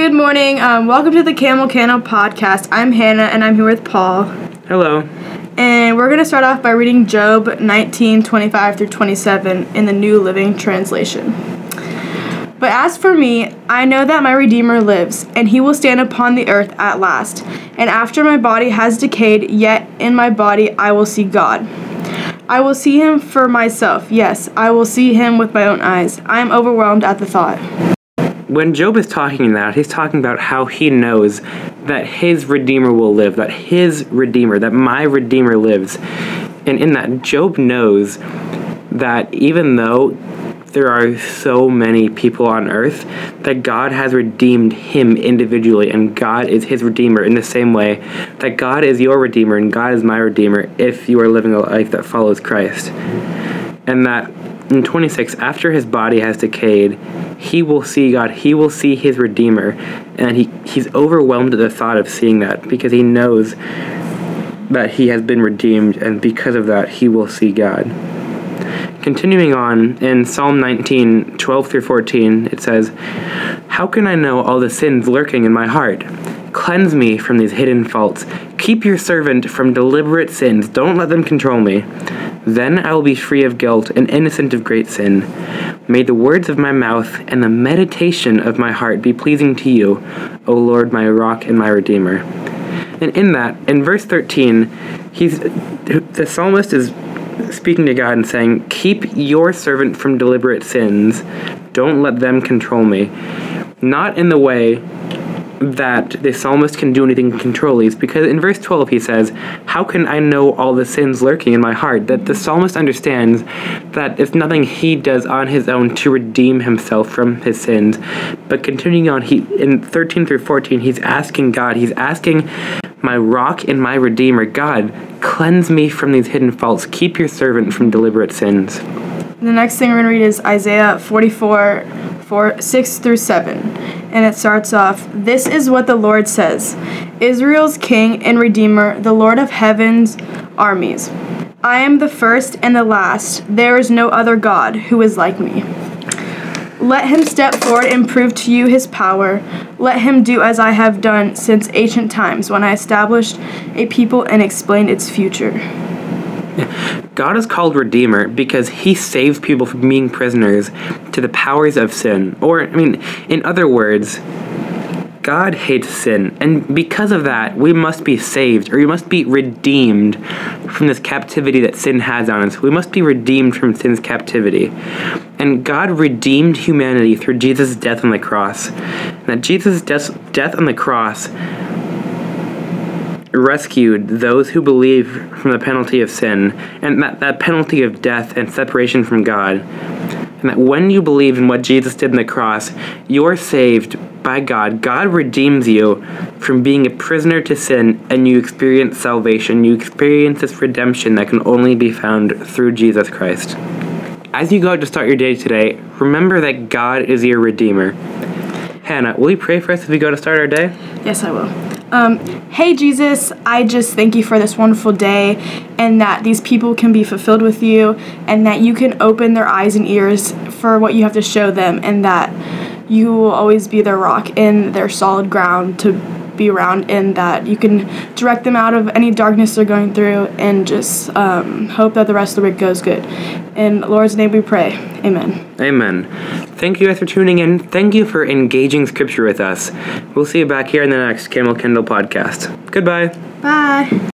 Good morning. Um, welcome to the Camel Candle podcast. I'm Hannah and I'm here with Paul. Hello. And we're going to start off by reading Job 19 25 through 27 in the New Living Translation. But as for me, I know that my Redeemer lives, and he will stand upon the earth at last. And after my body has decayed, yet in my body I will see God. I will see him for myself. Yes, I will see him with my own eyes. I am overwhelmed at the thought. When Job is talking that, he's talking about how he knows that his Redeemer will live, that his Redeemer, that my Redeemer lives. And in that, Job knows that even though there are so many people on earth that God has redeemed him individually and God is his redeemer in the same way that God is your redeemer and God is my redeemer if you are living a life that follows Christ. And that in 26 after his body has decayed, he will see God, he will see his redeemer and he he's overwhelmed at the thought of seeing that because he knows that he has been redeemed and because of that he will see God. Continuing on, in Psalm 19, 12 through 14, it says, How can I know all the sins lurking in my heart? Cleanse me from these hidden faults. Keep your servant from deliberate sins. Don't let them control me. Then I will be free of guilt and innocent of great sin. May the words of my mouth and the meditation of my heart be pleasing to you, O Lord, my rock and my redeemer. And in that, in verse 13, he's the psalmist is speaking to God and saying, Keep your servant from deliberate sins. Don't let them control me. Not in the way that the psalmist can do anything to control these, because in verse 12 he says, How can I know all the sins lurking in my heart? That the psalmist understands that it's nothing he does on his own to redeem himself from his sins. But continuing on, he in 13 through 14, he's asking God, he's asking my rock and my redeemer, God, cleanse me from these hidden faults. Keep your servant from deliberate sins. The next thing we're going to read is Isaiah 44, 4, 6 through 7. And it starts off This is what the Lord says Israel's King and Redeemer, the Lord of heaven's armies. I am the first and the last. There is no other God who is like me. Let him step forward and prove to you his power. Let him do as I have done since ancient times when I established a people and explained its future. God is called Redeemer because he saves people from being prisoners to the powers of sin. Or, I mean, in other words, God hates sin, and because of that, we must be saved, or we must be redeemed from this captivity that sin has on us. We must be redeemed from sin's captivity. And God redeemed humanity through Jesus' death on the cross. And that Jesus' death, death on the cross rescued those who believe from the penalty of sin, and that, that penalty of death and separation from God. And that when you believe in what Jesus did on the cross, you're saved by God. God redeems you from being a prisoner to sin, and you experience salvation. You experience this redemption that can only be found through Jesus Christ. As you go out to start your day today, remember that God is your Redeemer. Hannah, will you pray for us as we go to start our day? Yes, I will. Um, hey, Jesus, I just thank you for this wonderful day and that these people can be fulfilled with you and that you can open their eyes and ears for what you have to show them and that you will always be their rock and their solid ground to be around and that you can direct them out of any darkness they're going through and just um, hope that the rest of the week goes good. In Lord's name we pray. Amen. Amen. Thank you guys for tuning in. Thank you for engaging scripture with us. We'll see you back here in the next Camel Kindle podcast. Goodbye. Bye.